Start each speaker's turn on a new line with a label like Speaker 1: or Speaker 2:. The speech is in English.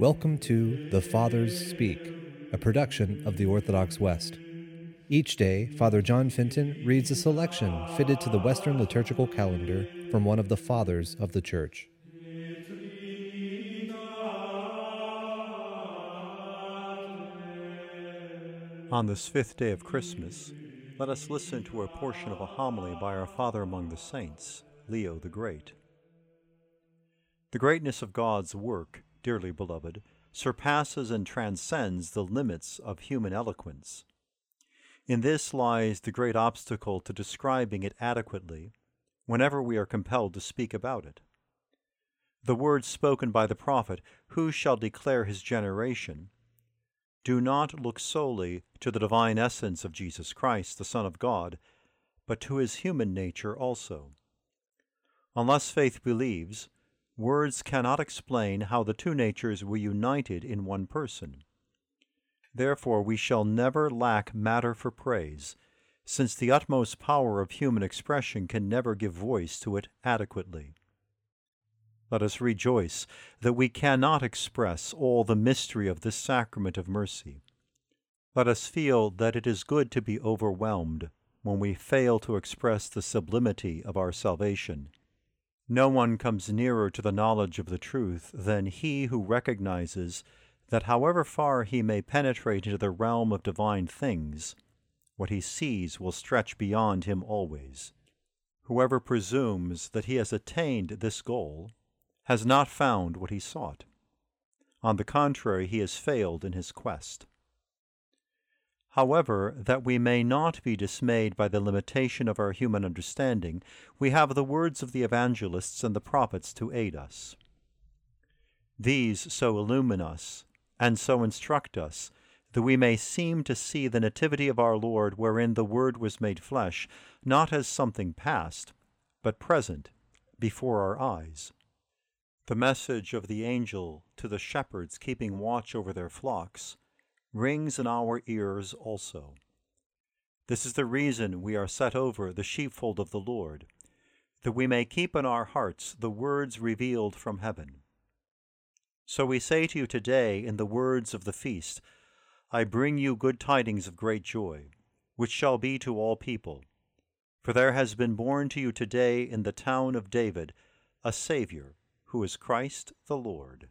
Speaker 1: Welcome to The Fathers Speak, a production of the Orthodox West. Each day, Father John Fenton reads a selection fitted to the Western liturgical calendar from one of the Fathers of the Church.
Speaker 2: On this fifth day of Christmas, let us listen to a portion of a homily by our Father among the Saints, Leo the Great. The greatness of God's work dearly beloved, surpasses and transcends the limits of human eloquence. In this lies the great obstacle to describing it adequately whenever we are compelled to speak about it. The words spoken by the prophet, Who shall declare his generation? do not look solely to the divine essence of Jesus Christ, the Son of God, but to his human nature also. Unless faith believes, Words cannot explain how the two natures were united in one person. Therefore, we shall never lack matter for praise, since the utmost power of human expression can never give voice to it adequately. Let us rejoice that we cannot express all the mystery of this sacrament of mercy. Let us feel that it is good to be overwhelmed when we fail to express the sublimity of our salvation no one comes nearer to the knowledge of the truth than he who recognizes that however far he may penetrate into the realm of divine things, what he sees will stretch beyond him always. Whoever presumes that he has attained this goal has not found what he sought. On the contrary, he has failed in his quest. However, that we may not be dismayed by the limitation of our human understanding, we have the words of the evangelists and the prophets to aid us. These so illumine us and so instruct us that we may seem to see the nativity of our Lord wherein the Word was made flesh, not as something past, but present before our eyes. The message of the angel to the shepherds keeping watch over their flocks rings in our ears also. This is the reason we are set over the sheepfold of the Lord, that we may keep in our hearts the words revealed from heaven. So we say to you today in the words of the feast, I bring you good tidings of great joy, which shall be to all people. For there has been born to you today in the town of David a Saviour, who is Christ the Lord.